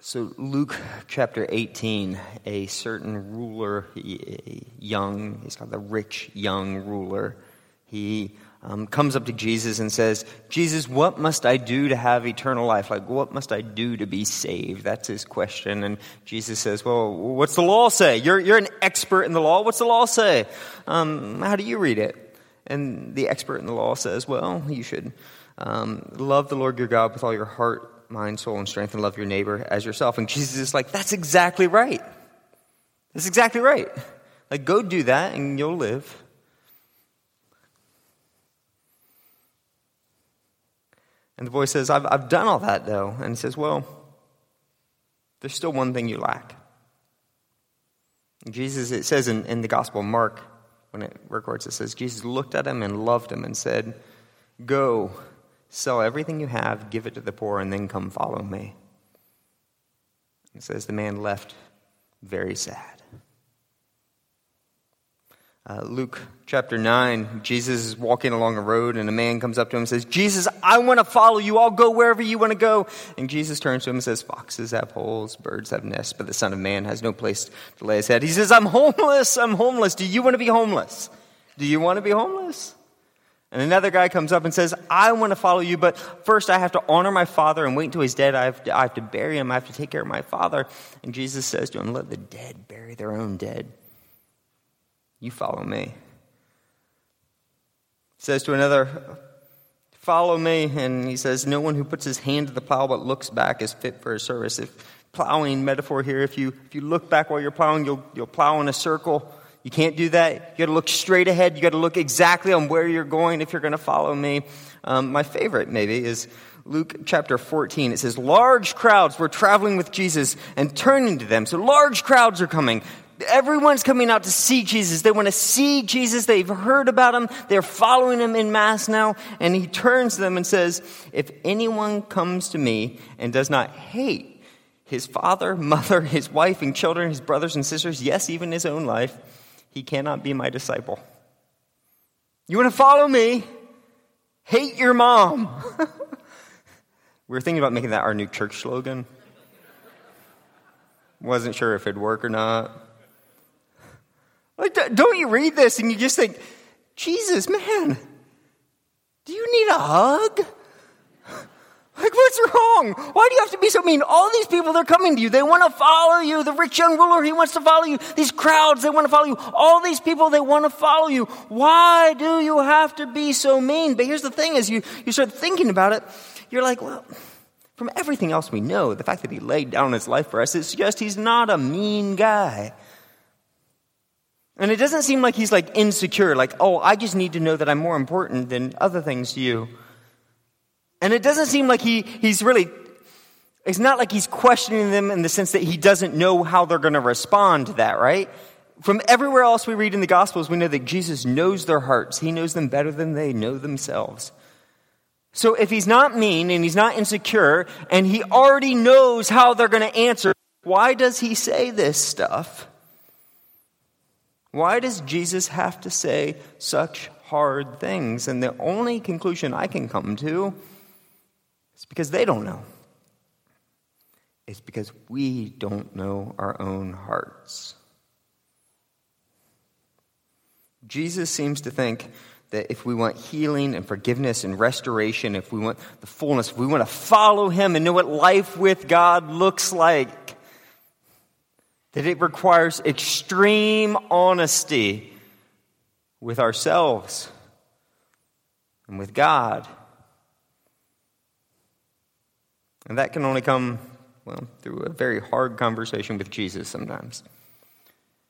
So, Luke chapter 18, a certain ruler, young, he's called the rich young ruler, he um, comes up to Jesus and says, Jesus, what must I do to have eternal life? Like, what must I do to be saved? That's his question. And Jesus says, Well, what's the law say? You're, you're an expert in the law. What's the law say? Um, how do you read it? And the expert in the law says, Well, you should um, love the Lord your God with all your heart mind, soul, and strength, and love your neighbor as yourself. And Jesus is like, that's exactly right. That's exactly right. Like, go do that and you'll live. And the boy says, I've, I've done all that though. And he says, Well, there's still one thing you lack. And Jesus, it says in, in the Gospel Mark, when it records, it says, Jesus looked at him and loved him and said, Go Sell everything you have, give it to the poor, and then come follow me. It says the man left very sad. Uh, Luke chapter 9, Jesus is walking along a road, and a man comes up to him and says, Jesus, I want to follow you. I'll go wherever you want to go. And Jesus turns to him and says, Foxes have holes, birds have nests, but the Son of Man has no place to lay his head. He says, I'm homeless. I'm homeless. Do you want to be homeless? Do you want to be homeless? And another guy comes up and says, I want to follow you, but first I have to honor my father and wait until he's dead. I have, to, I have to bury him. I have to take care of my father. And Jesus says to him, Let the dead bury their own dead. You follow me. He says to another, Follow me. And he says, No one who puts his hand to the plow but looks back is fit for a service. If plowing metaphor here, if you, if you look back while you're plowing, you'll, you'll plow in a circle. You can't do that. You got to look straight ahead. You got to look exactly on where you're going if you're going to follow me. Um, my favorite, maybe, is Luke chapter 14. It says, Large crowds were traveling with Jesus and turning to them. So large crowds are coming. Everyone's coming out to see Jesus. They want to see Jesus. They've heard about him. They're following him in mass now. And he turns to them and says, If anyone comes to me and does not hate his father, mother, his wife, and children, his brothers and sisters, yes, even his own life, he cannot be my disciple. You want to follow me? Hate your mom. we are thinking about making that our new church slogan. Wasn't sure if it'd work or not. Like, don't you read this and you just think, Jesus, man, do you need a hug? Like, what's wrong? Why do you have to be so mean? All these people, they're coming to you. They want to follow you. The rich young ruler, he wants to follow you. These crowds, they want to follow you. All these people, they want to follow you. Why do you have to be so mean? But here's the thing as you, you start thinking about it, you're like, well, from everything else we know, the fact that he laid down his life for us, it suggests he's not a mean guy. And it doesn't seem like he's like insecure, like, oh, I just need to know that I'm more important than other things to you. And it doesn't seem like he, he's really, it's not like he's questioning them in the sense that he doesn't know how they're going to respond to that, right? From everywhere else we read in the Gospels, we know that Jesus knows their hearts. He knows them better than they know themselves. So if he's not mean and he's not insecure and he already knows how they're going to answer, why does he say this stuff? Why does Jesus have to say such hard things? And the only conclusion I can come to it's because they don't know. It's because we don't know our own hearts. Jesus seems to think that if we want healing and forgiveness and restoration, if we want the fullness, if we want to follow Him and know what life with God looks like, that it requires extreme honesty with ourselves and with God And that can only come, well, through a very hard conversation with Jesus sometimes.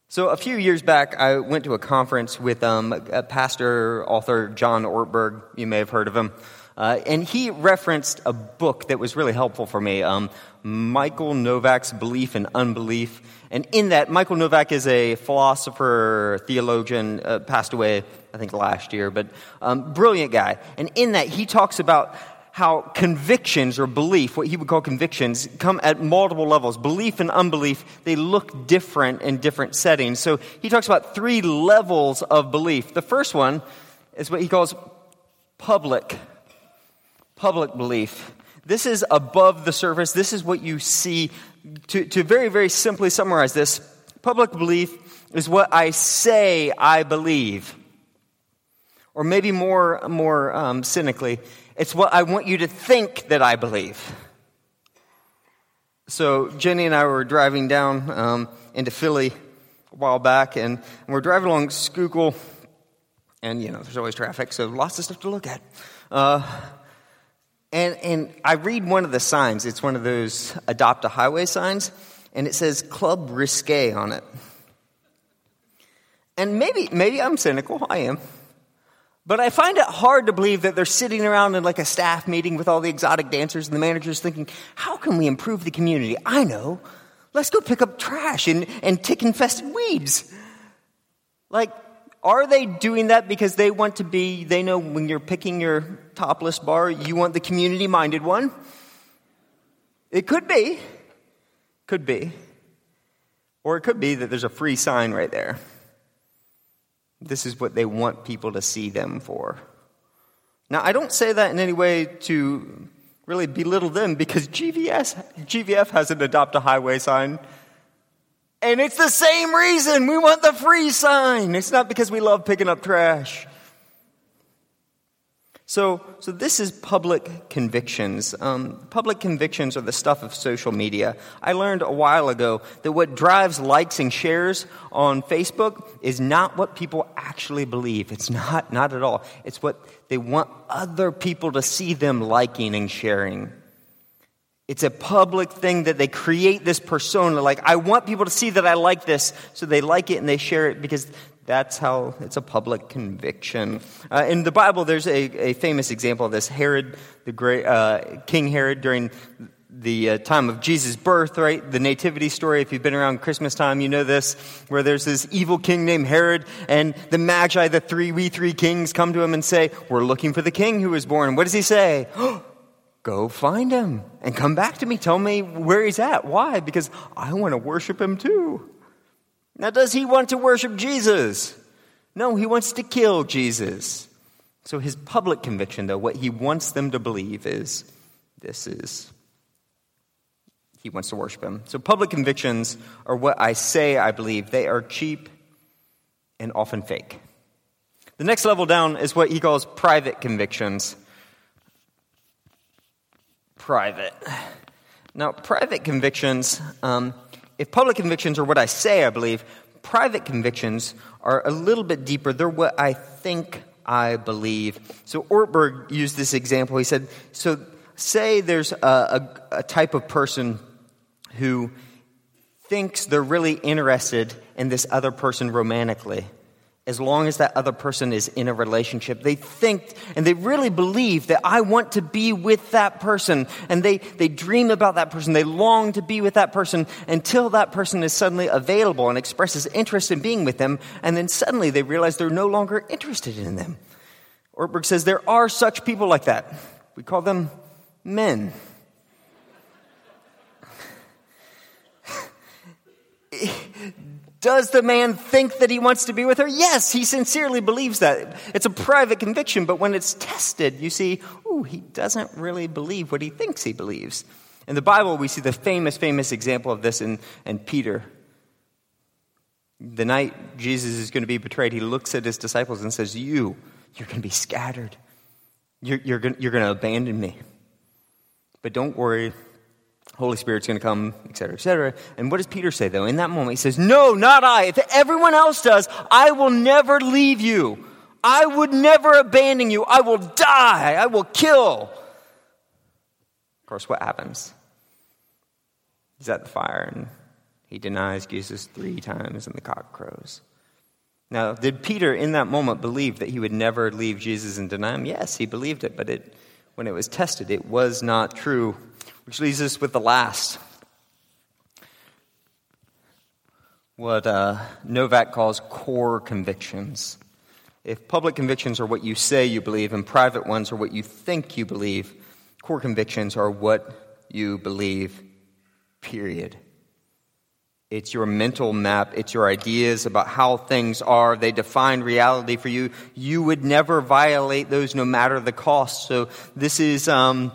So, a few years back, I went to a conference with um, a pastor, author John Ortberg. You may have heard of him. Uh, and he referenced a book that was really helpful for me um, Michael Novak's Belief and Unbelief. And in that, Michael Novak is a philosopher, theologian, uh, passed away, I think, last year, but um, brilliant guy. And in that, he talks about how convictions or belief, what he would call convictions, come at multiple levels. Belief and unbelief, they look different in different settings. So he talks about three levels of belief. The first one is what he calls public, public belief. This is above the surface. This is what you see to, to very, very simply summarize this, public belief is what I say I believe. Or maybe more, more um, cynically, it's what I want you to think that I believe. So Jenny and I were driving down um, into Philly a while back, and, we're driving along Schuylkill, and you know there's always traffic, so lots of stuff to look at. Uh, and, and I read one of the signs. It's one of those adopt a highway signs, and it says Club Risque on it. And maybe, maybe I'm cynical, I am. But I find it hard to believe that they're sitting around in like a staff meeting with all the exotic dancers and the managers thinking, how can we improve the community? I know. Let's go pick up trash and, and tick infested weeds. Like, are they doing that because they want to be, they know when you're picking your topless bar, you want the community minded one? It could be. Could be. Or it could be that there's a free sign right there. This is what they want people to see them for. Now, I don't say that in any way to really belittle them because GVS, GVF has an adopt a highway sign. And it's the same reason we want the free sign. It's not because we love picking up trash. So, so this is public convictions. Um, public convictions are the stuff of social media. I learned a while ago that what drives likes and shares on Facebook is not what people actually believe. It's not, not at all. It's what they want other people to see them liking and sharing. It's a public thing that they create this persona. Like, I want people to see that I like this, so they like it and they share it because that's how it's a public conviction. Uh, in the Bible, there's a, a, famous example of this. Herod, the great uh, King Herod, during the uh, time of Jesus' birth, right? The nativity story. If you've been around Christmas time, you know this, where there's this evil king named Herod, and the Magi, the three we three kings, come to him and say, "We're looking for the king who was born." What does he say? Go find him and come back to me. Tell me where he's at. Why? Because I want to worship him too. Now, does he want to worship Jesus? No, he wants to kill Jesus. So, his public conviction, though, what he wants them to believe is this is he wants to worship him. So, public convictions are what I say I believe. They are cheap and often fake. The next level down is what he calls private convictions. Private. Now, private convictions. Um, if public convictions are what I say I believe, private convictions are a little bit deeper. They're what I think I believe. So Ortberg used this example. He said, so say there's a, a, a type of person who thinks they're really interested in this other person romantically as long as that other person is in a relationship. They think and they really believe that I want to be with that person. And they, they dream about that person. They long to be with that person until that person is suddenly available and expresses interest in being with them. And then suddenly they realize they're no longer interested in them. Ortberg says there are such people like that. We call them men. Does the man think that he wants to be with her? Yes, he sincerely believes that. It's a private conviction, but when it's tested, you see, ooh, he doesn't really believe what he thinks he believes. In the Bible, we see the famous, famous example of this in, in Peter. The night Jesus is going to be betrayed, he looks at his disciples and says, You, you're going to be scattered. You're, you're, going, you're going to abandon me. But don't worry, Holy Spirit's going to come, et cetera, et cetera. And what does Peter say, though? In that moment, he says, No, not I. If everyone else does, I will never leave you. I would never abandon you. I will die. I will kill. Of course, what happens? He's at the fire and he denies Jesus three times, and the cock crows. Now, did Peter in that moment believe that he would never leave Jesus and deny him? Yes, he believed it, but it, when it was tested, it was not true. Which leaves us with the last. What uh, Novak calls core convictions. If public convictions are what you say you believe and private ones are what you think you believe, core convictions are what you believe, period. It's your mental map. It's your ideas about how things are. They define reality for you. You would never violate those no matter the cost. So this is, um,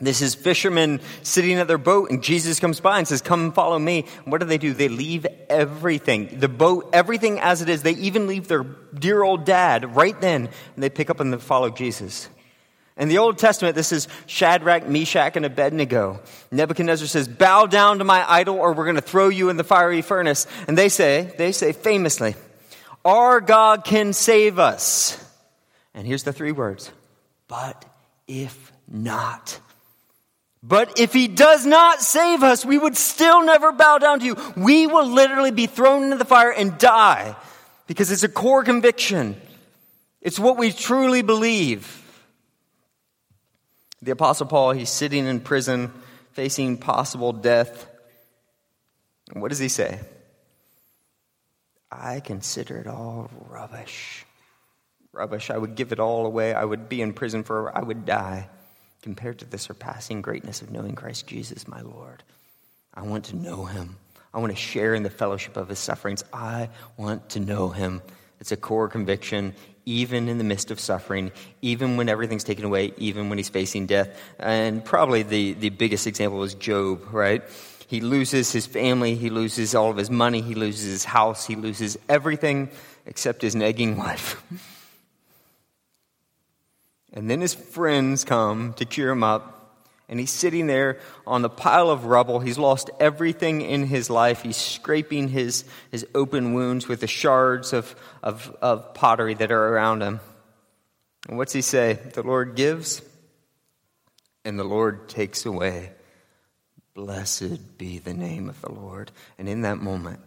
this is fishermen sitting at their boat, and Jesus comes by and says, Come follow me. What do they do? They leave everything, the boat, everything as it is. They even leave their dear old dad right then, and they pick up and they follow Jesus. In the Old Testament, this is Shadrach, Meshach, and Abednego. Nebuchadnezzar says, Bow down to my idol, or we're going to throw you in the fiery furnace. And they say, they say famously, Our God can save us. And here's the three words, but if not. But if he does not save us, we would still never bow down to you. We will literally be thrown into the fire and die because it's a core conviction. It's what we truly believe. The Apostle Paul, he's sitting in prison facing possible death. And what does he say? I consider it all rubbish. Rubbish. I would give it all away. I would be in prison forever. I would die compared to the surpassing greatness of knowing Christ Jesus, my Lord. I want to know him. I want to share in the fellowship of his sufferings. I want to know him. It's a core conviction, even in the midst of suffering, even when everything's taken away, even when he's facing death. And probably the, the biggest example is Job, right? He loses his family, he loses all of his money, he loses his house, he loses everything except his nagging wife. And then his friends come to cheer him up. And he's sitting there on the pile of rubble. He's lost everything in his life. He's scraping his, his open wounds with the shards of, of, of pottery that are around him. And what's he say? The Lord gives and the Lord takes away. Blessed be the name of the Lord. And in that moment,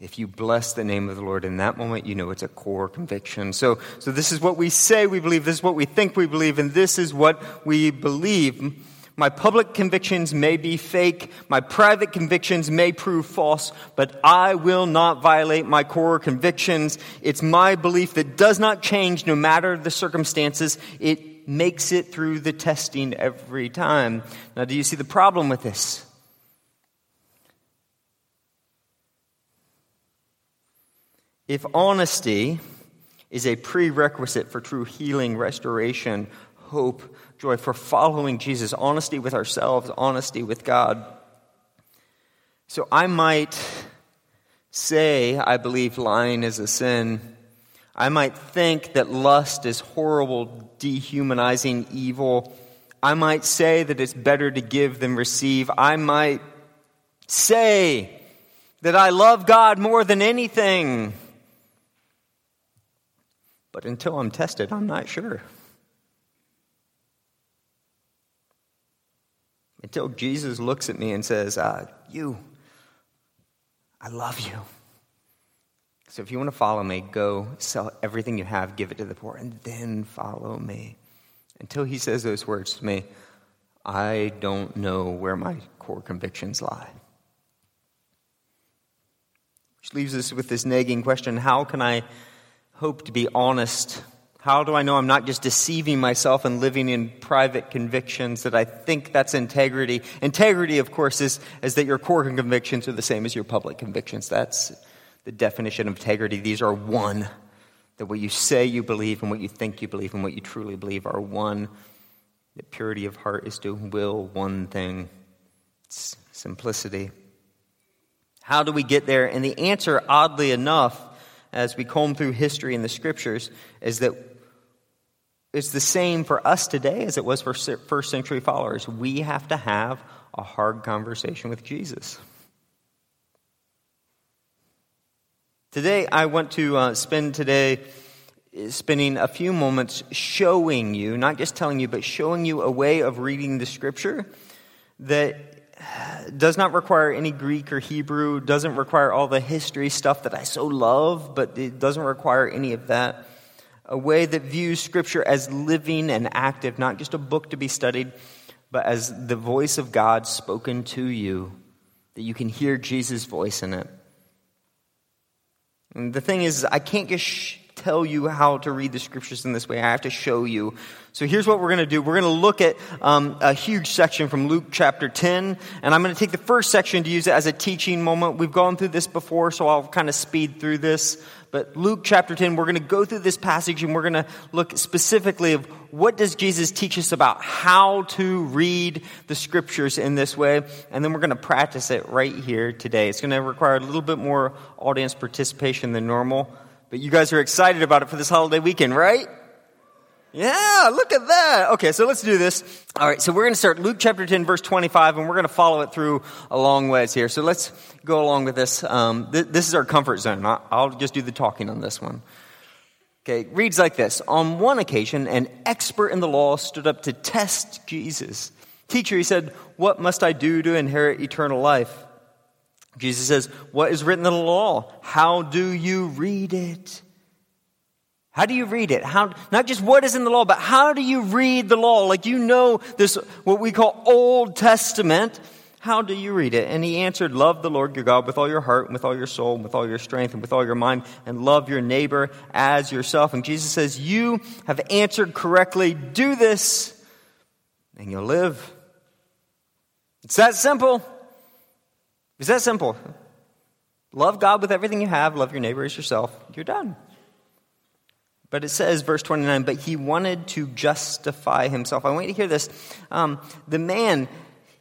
if you bless the name of the Lord in that moment, you know it's a core conviction. So, so this is what we say we believe, this is what we think we believe, and this is what we believe. My public convictions may be fake, my private convictions may prove false, but I will not violate my core convictions. It's my belief that does not change no matter the circumstances. It makes it through the testing every time. Now, do you see the problem with this? If honesty is a prerequisite for true healing, restoration, hope, joy, for following Jesus, honesty with ourselves, honesty with God. So I might say, I believe lying is a sin. I might think that lust is horrible, dehumanizing evil. I might say that it's better to give than receive. I might say that I love God more than anything. But until I'm tested, I'm not sure. Until Jesus looks at me and says, uh, You, I love you. So if you want to follow me, go sell everything you have, give it to the poor, and then follow me. Until he says those words to me, I don't know where my core convictions lie. Which leaves us with this nagging question how can I hope to be honest? How do I know I'm not just deceiving myself and living in private convictions that I think that's integrity? Integrity, of course, is, is that your core convictions are the same as your public convictions. That's the definition of integrity. These are one. That what you say you believe and what you think you believe and what you truly believe are one. That purity of heart is to will one thing. It's simplicity. How do we get there? And the answer, oddly enough, as we comb through history and the scriptures is that it's the same for us today as it was for first century followers. We have to have a hard conversation with Jesus. Today, I want to uh, spend today spending a few moments showing you, not just telling you, but showing you a way of reading the scripture that does not require any Greek or Hebrew, doesn't require all the history stuff that I so love, but it doesn't require any of that. A way that views Scripture as living and active, not just a book to be studied, but as the voice of God spoken to you, that you can hear Jesus' voice in it. And the thing is, I can't just tell you how to read the scriptures in this way. I have to show you. So here's what we're going to do. We're going to look at um, a huge section from Luke chapter 10, and I'm going to take the first section to use it as a teaching moment. We've gone through this before, so I'll kind of speed through this. But Luke chapter 10, we're going to go through this passage and we're going to look specifically of what does Jesus teach us about how to read the scriptures in this way. And then we're going to practice it right here today. It's going to require a little bit more audience participation than normal. But you guys are excited about it for this holiday weekend, right? Yeah, look at that. Okay, so let's do this. All right, so we're going to start Luke chapter 10, verse 25, and we're going to follow it through a long ways here. So let's go along with this. Um, th- this is our comfort zone. I'll just do the talking on this one. Okay, reads like this On one occasion, an expert in the law stood up to test Jesus. Teacher, he said, What must I do to inherit eternal life? Jesus says, What is written in the law? How do you read it? How do you read it? How, not just what is in the law, but how do you read the law? Like you know this, what we call Old Testament. How do you read it? And he answered, Love the Lord your God with all your heart, and with all your soul, and with all your strength, and with all your mind, and love your neighbor as yourself. And Jesus says, You have answered correctly. Do this, and you'll live. It's that simple. It's that simple. Love God with everything you have, love your neighbor as yourself. You're done. But it says, verse 29, but he wanted to justify himself. I want you to hear this. Um, the man,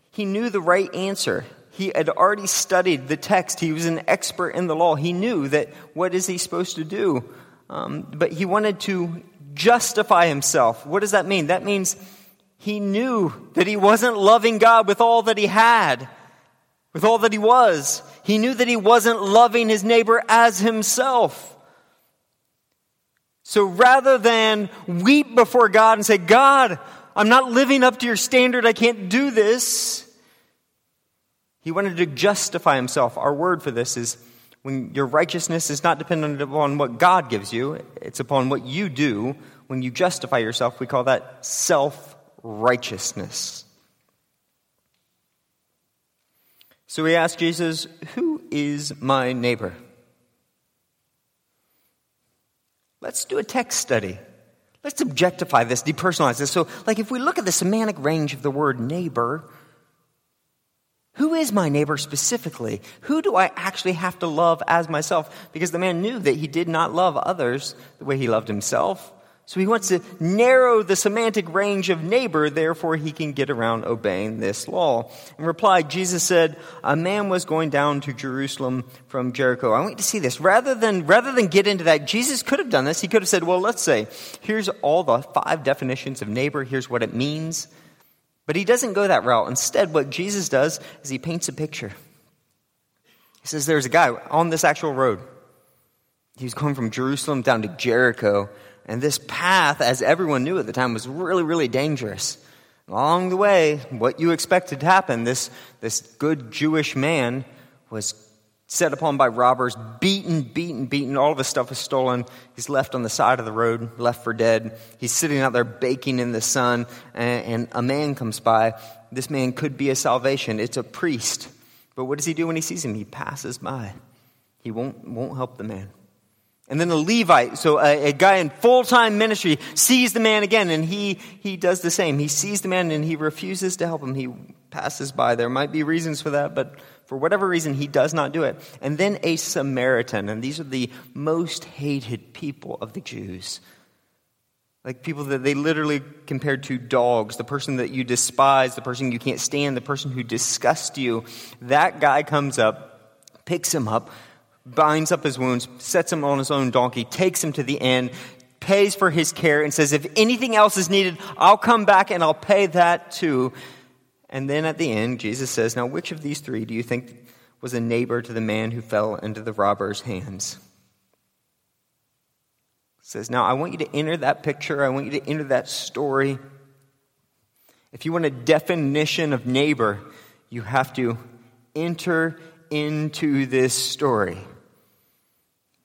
he knew the right answer. He had already studied the text. He was an expert in the law. He knew that what is he supposed to do? Um, but he wanted to justify himself. What does that mean? That means he knew that he wasn't loving God with all that he had, with all that he was. He knew that he wasn't loving his neighbor as himself. So rather than weep before God and say, God, I'm not living up to your standard, I can't do this, he wanted to justify himself. Our word for this is when your righteousness is not dependent upon what God gives you, it's upon what you do. When you justify yourself, we call that self righteousness. So we ask Jesus, Who is my neighbor? Let's do a text study. Let's objectify this, depersonalize this. So, like, if we look at the semantic range of the word neighbor, who is my neighbor specifically? Who do I actually have to love as myself? Because the man knew that he did not love others the way he loved himself. So he wants to narrow the semantic range of neighbor, therefore he can get around obeying this law. In reply, Jesus said, a man was going down to Jerusalem from Jericho. I want you to see this. Rather than, rather than get into that, Jesus could have done this. He could have said, well, let's say, here's all the five definitions of neighbor. Here's what it means. But he doesn't go that route. Instead, what Jesus does is he paints a picture. He says, there's a guy on this actual road. He was going from Jerusalem down to Jericho. And this path, as everyone knew at the time, was really, really dangerous. Along the way, what you expected to happen, this, this good Jewish man was set upon by robbers, beaten, beaten, beaten. All of his stuff was stolen. He's left on the side of the road, left for dead. He's sitting out there baking in the sun, and, and a man comes by. This man could be a salvation. It's a priest. But what does he do when he sees him? He passes by. He won't, won't help the man. And then a Levite, so a, a guy in full-time ministry, sees the man again and he, he does the same. He sees the man and he refuses to help him. He passes by. There might be reasons for that, but for whatever reason, he does not do it. And then a Samaritan, and these are the most hated people of the Jews. Like people that they literally compared to dogs, the person that you despise, the person you can't stand, the person who disgusts you. That guy comes up, picks him up, binds up his wounds, sets him on his own donkey, takes him to the inn, pays for his care, and says, If anything else is needed, I'll come back and I'll pay that too. And then at the end, Jesus says, Now, which of these three do you think was a neighbor to the man who fell into the robber's hands? He says, Now, I want you to enter that picture, I want you to enter that story. If you want a definition of neighbor, you have to enter into this story.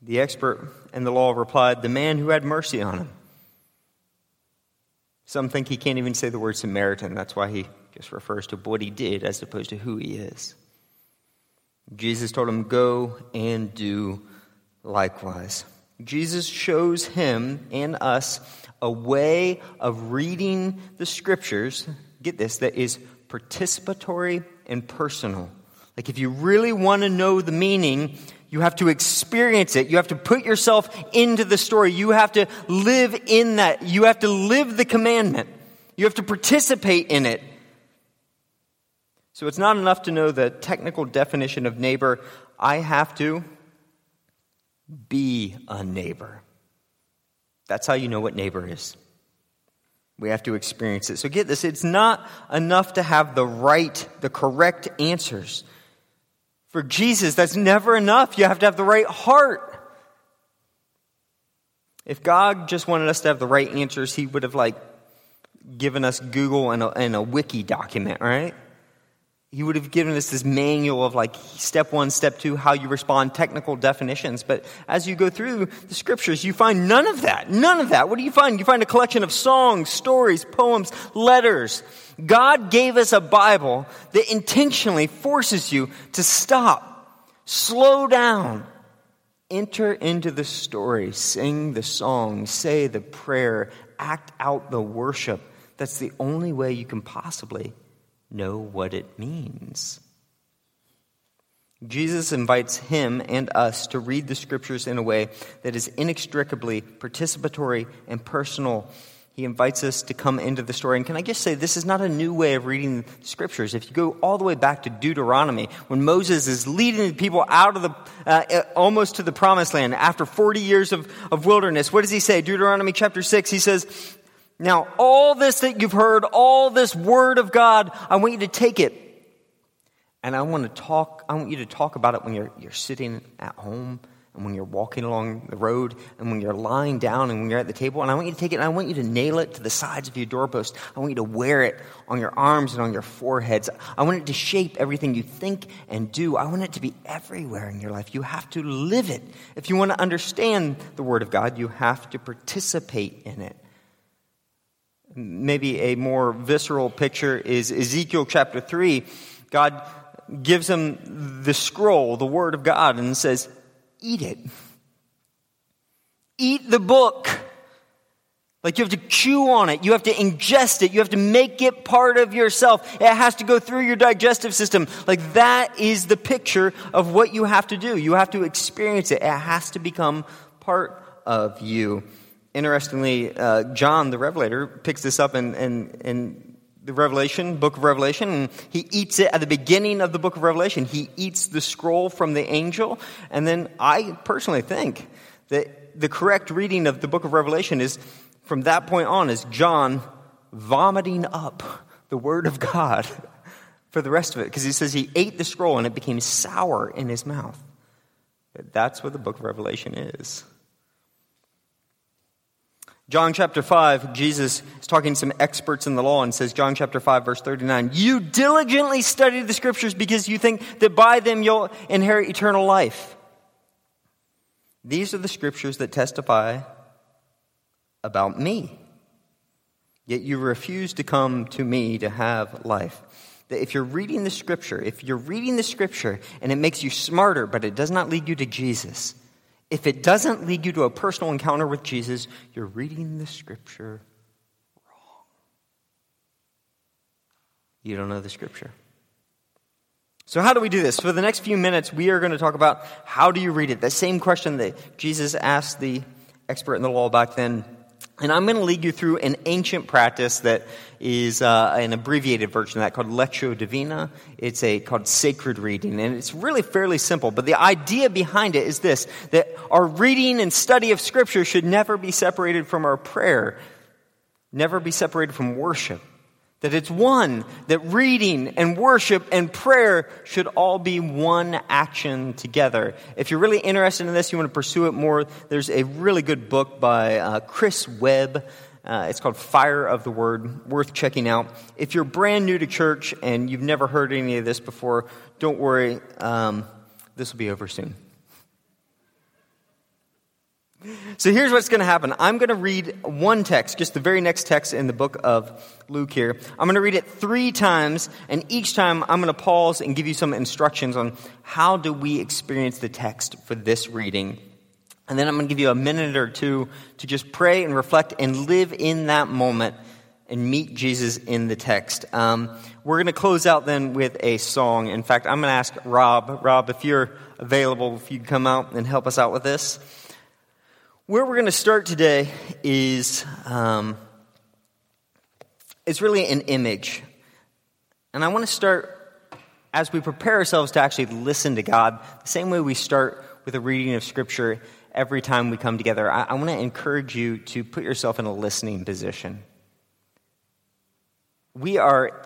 The expert in the law replied, The man who had mercy on him. Some think he can't even say the word Samaritan. That's why he just refers to what he did as opposed to who he is. Jesus told him, Go and do likewise. Jesus shows him and us a way of reading the scriptures, get this, that is participatory and personal. Like, if you really want to know the meaning, you have to experience it. You have to put yourself into the story. You have to live in that. You have to live the commandment. You have to participate in it. So it's not enough to know the technical definition of neighbor. I have to be a neighbor. That's how you know what neighbor is. We have to experience it. So get this it's not enough to have the right, the correct answers. For Jesus, that's never enough. You have to have the right heart. If God just wanted us to have the right answers, He would have like given us Google and a, and a wiki document, right? He would have given us this manual of like step one, step two, how you respond, technical definitions. But as you go through the scriptures, you find none of that. None of that. What do you find? You find a collection of songs, stories, poems, letters. God gave us a Bible that intentionally forces you to stop, slow down, enter into the story, sing the song, say the prayer, act out the worship. That's the only way you can possibly know what it means. Jesus invites him and us to read the scriptures in a way that is inextricably participatory and personal. He invites us to come into the story. And can I just say, this is not a new way of reading the scriptures. If you go all the way back to Deuteronomy, when Moses is leading the people out of the, uh, almost to the promised land after 40 years of, of wilderness, what does he say? Deuteronomy chapter 6, he says, now, all this that you've heard, all this word of God, I want you to take it. And I want to talk, I want you to talk about it when you're, you're sitting at home and when you're walking along the road and when you're lying down and when you're at the table. And I want you to take it and I want you to nail it to the sides of your doorpost. I want you to wear it on your arms and on your foreheads. I want it to shape everything you think and do. I want it to be everywhere in your life. You have to live it. If you want to understand the Word of God, you have to participate in it maybe a more visceral picture is Ezekiel chapter 3. God gives him the scroll, the word of God, and says, Eat it. Eat the book. Like you have to chew on it. You have to ingest it. You have to make it part of yourself. It has to go through your digestive system. Like that is the picture of what you have to do. You have to experience it. It has to become part of you. Interestingly, uh, John the Revelator picks this up in, in, in the Revelation, book of Revelation, and he eats it at the beginning of the book of Revelation. He eats the scroll from the angel, and then I personally think that the correct reading of the book of Revelation is from that point on is John vomiting up the word of God for the rest of it, because he says he ate the scroll and it became sour in his mouth. That's what the book of Revelation is. John chapter 5, Jesus is talking to some experts in the law and says, John chapter 5, verse 39, You diligently study the scriptures because you think that by them you'll inherit eternal life. These are the scriptures that testify about me. Yet you refuse to come to me to have life. That if you're reading the scripture, if you're reading the scripture and it makes you smarter, but it does not lead you to Jesus, if it doesn't lead you to a personal encounter with Jesus, you're reading the scripture wrong. You don't know the scripture. So, how do we do this? For the next few minutes, we are going to talk about how do you read it? The same question that Jesus asked the expert in the law back then and I'm going to lead you through an ancient practice that is uh, an abbreviated version of that called Lectio Divina. It's a called sacred reading, and it's really fairly simple. But the idea behind it is this: that our reading and study of Scripture should never be separated from our prayer, never be separated from worship. That it's one, that reading and worship and prayer should all be one action together. If you're really interested in this, you want to pursue it more, there's a really good book by uh, Chris Webb. Uh, it's called Fire of the Word, worth checking out. If you're brand new to church and you've never heard any of this before, don't worry, um, this will be over soon. So here's what's going to happen. I'm going to read one text, just the very next text in the book of Luke here. I'm going to read it three times, and each time I'm going to pause and give you some instructions on how do we experience the text for this reading. And then I'm going to give you a minute or two to just pray and reflect and live in that moment and meet Jesus in the text. Um, we're going to close out then with a song. In fact, I'm going to ask Rob. Rob, if you're available, if you would come out and help us out with this. Where we're going to start today is um, it's really an image, and I want to start as we prepare ourselves to actually listen to God, the same way we start with a reading of Scripture every time we come together. I, I want to encourage you to put yourself in a listening position. We are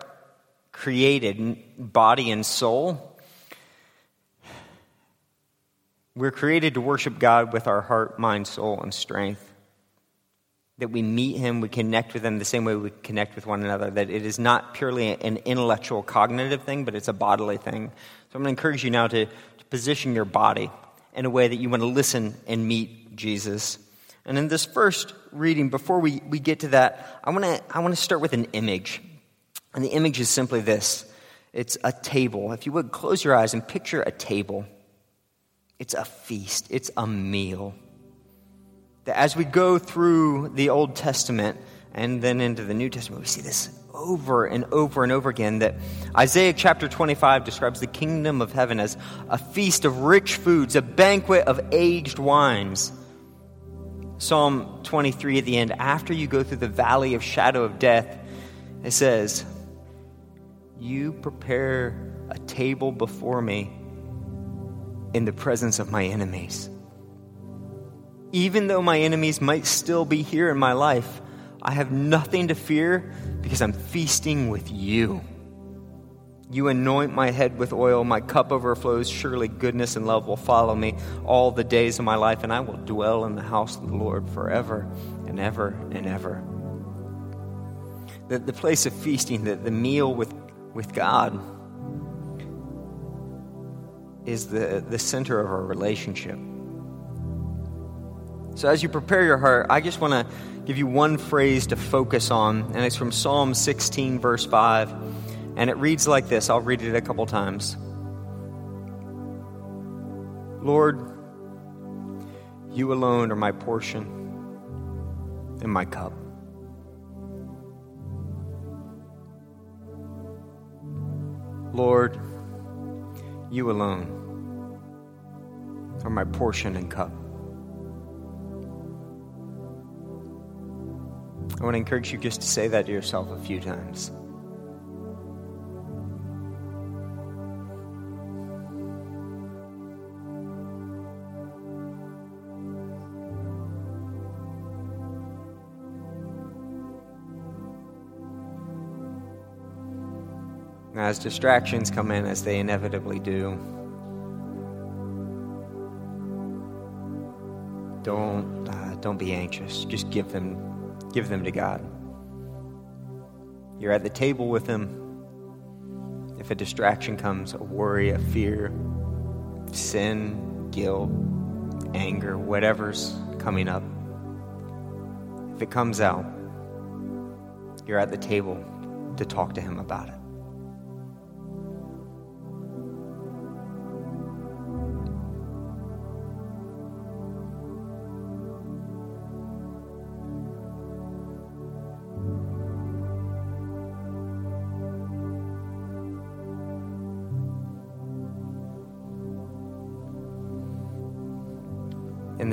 created, body and soul. We're created to worship God with our heart, mind, soul, and strength. That we meet Him, we connect with Him the same way we connect with one another. That it is not purely an intellectual, cognitive thing, but it's a bodily thing. So I'm going to encourage you now to, to position your body in a way that you want to listen and meet Jesus. And in this first reading, before we, we get to that, I want to I want to start with an image. And the image is simply this it's a table. If you would close your eyes and picture a table, it's a feast, it's a meal. That as we go through the Old Testament and then into the New Testament, we see this over and over and over again that Isaiah chapter 25 describes the kingdom of heaven as a feast of rich foods, a banquet of aged wines. Psalm 23 at the end, after you go through the valley of shadow of death, it says, you prepare a table before me in the presence of my enemies. Even though my enemies might still be here in my life, I have nothing to fear because I'm feasting with you. You anoint my head with oil, my cup overflows. Surely goodness and love will follow me all the days of my life, and I will dwell in the house of the Lord forever and ever and ever. The, the place of feasting, the, the meal with with God is the, the center of our relationship. So, as you prepare your heart, I just want to give you one phrase to focus on, and it's from Psalm 16, verse 5. And it reads like this I'll read it a couple times. Lord, you alone are my portion and my cup. Lord, you alone are my portion and cup. I want to encourage you just to say that to yourself a few times. as distractions come in, as they inevitably do, don't uh, don't be anxious. Just give them give them to God. You're at the table with Him. If a distraction comes, a worry, a fear, sin, guilt, anger, whatever's coming up, if it comes out, you're at the table to talk to Him about it.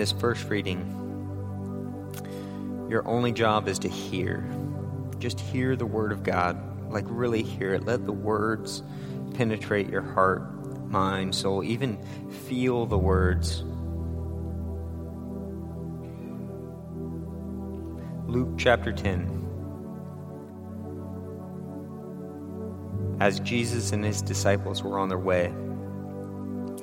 This first reading, your only job is to hear. Just hear the Word of God. Like, really hear it. Let the words penetrate your heart, mind, soul. Even feel the words. Luke chapter 10. As Jesus and his disciples were on their way,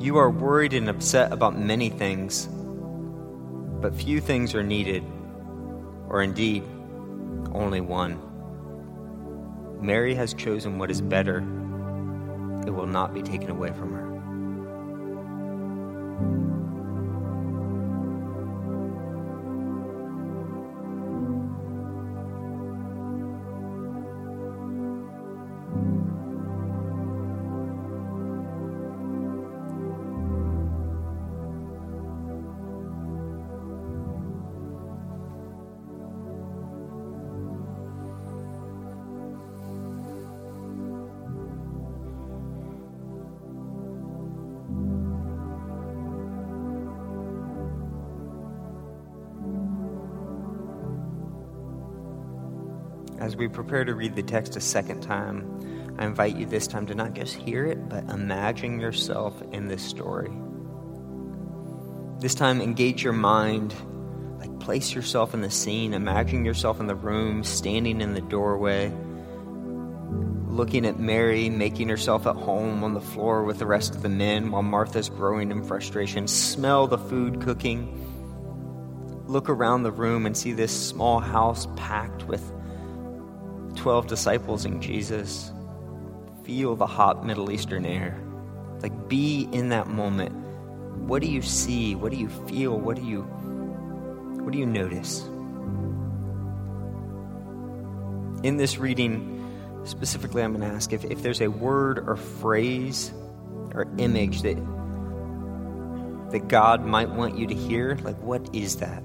You are worried and upset about many things, but few things are needed, or indeed, only one. Mary has chosen what is better, it will not be taken away from her. As we prepare to read the text a second time, I invite you this time to not just hear it, but imagine yourself in this story. This time, engage your mind. Like, place yourself in the scene. Imagine yourself in the room, standing in the doorway, looking at Mary, making herself at home on the floor with the rest of the men while Martha's growing in frustration. Smell the food cooking. Look around the room and see this small house packed with 12 disciples in Jesus. Feel the hot Middle Eastern air. Like, be in that moment. What do you see? What do you feel? What do you, what do you notice? In this reading, specifically, I'm going to ask if, if there's a word or phrase or image that, that God might want you to hear, like, what is that?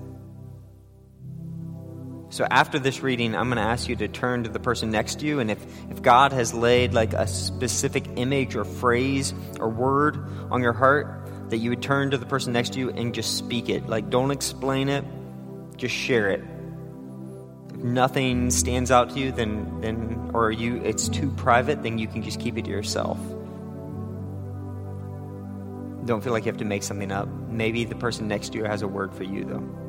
So after this reading, I'm going to ask you to turn to the person next to you, and if, if God has laid like a specific image or phrase or word on your heart, that you would turn to the person next to you and just speak it. Like, don't explain it, just share it. If nothing stands out to you, then, then or you it's too private, then you can just keep it to yourself. Don't feel like you have to make something up. Maybe the person next to you has a word for you, though.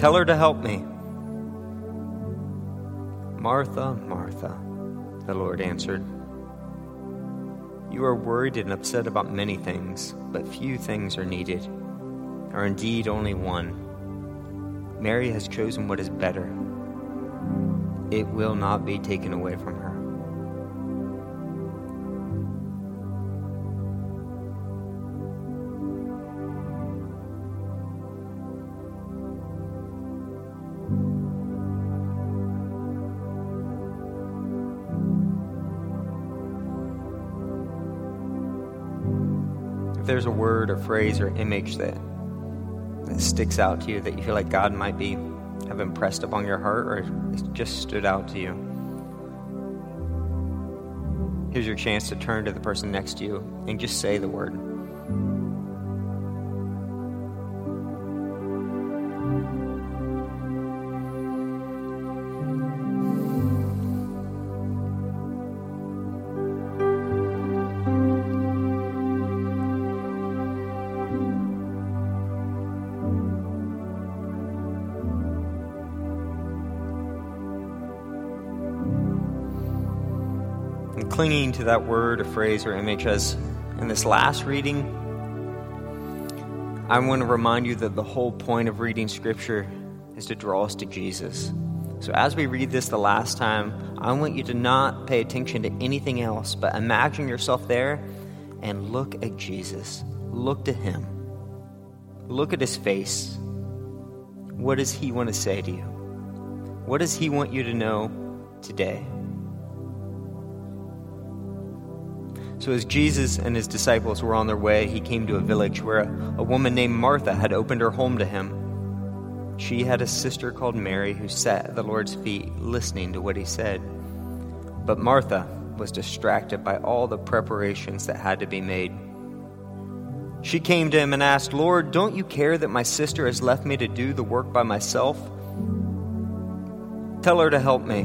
Tell her to help me. Martha, Martha, the Lord answered. You are worried and upset about many things, but few things are needed, or indeed only one. Mary has chosen what is better. It will not be taken away from her. There's a word or phrase or image that, that sticks out to you that you feel like God might be have impressed upon your heart or it just stood out to you. Here's your chance to turn to the person next to you and just say the word. Clinging to that word or phrase or image as in this last reading, I want to remind you that the whole point of reading Scripture is to draw us to Jesus. So, as we read this the last time, I want you to not pay attention to anything else, but imagine yourself there and look at Jesus. Look to Him. Look at His face. What does He want to say to you? What does He want you to know today? So, as Jesus and his disciples were on their way, he came to a village where a, a, woman named Martha had opened her home to him. She had a sister called Mary who sat at the Lord's feet listening to what he said. But Martha was distracted by all the preparations that had to be made. She came to him and asked, Lord, don't you care that my sister has left me to do the work by myself? Tell her to help me.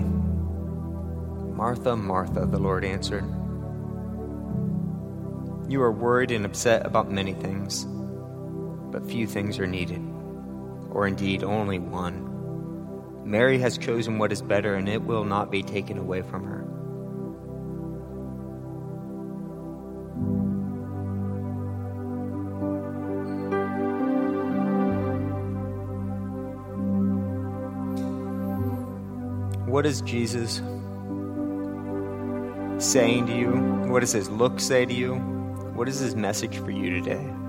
Martha, Martha, the Lord answered. You are worried and upset about many things, but few things are needed, or indeed only one. Mary has chosen what is better, and it will not be taken away from her. What is Jesus saying to you? What does his look say to you? What is his message for you today?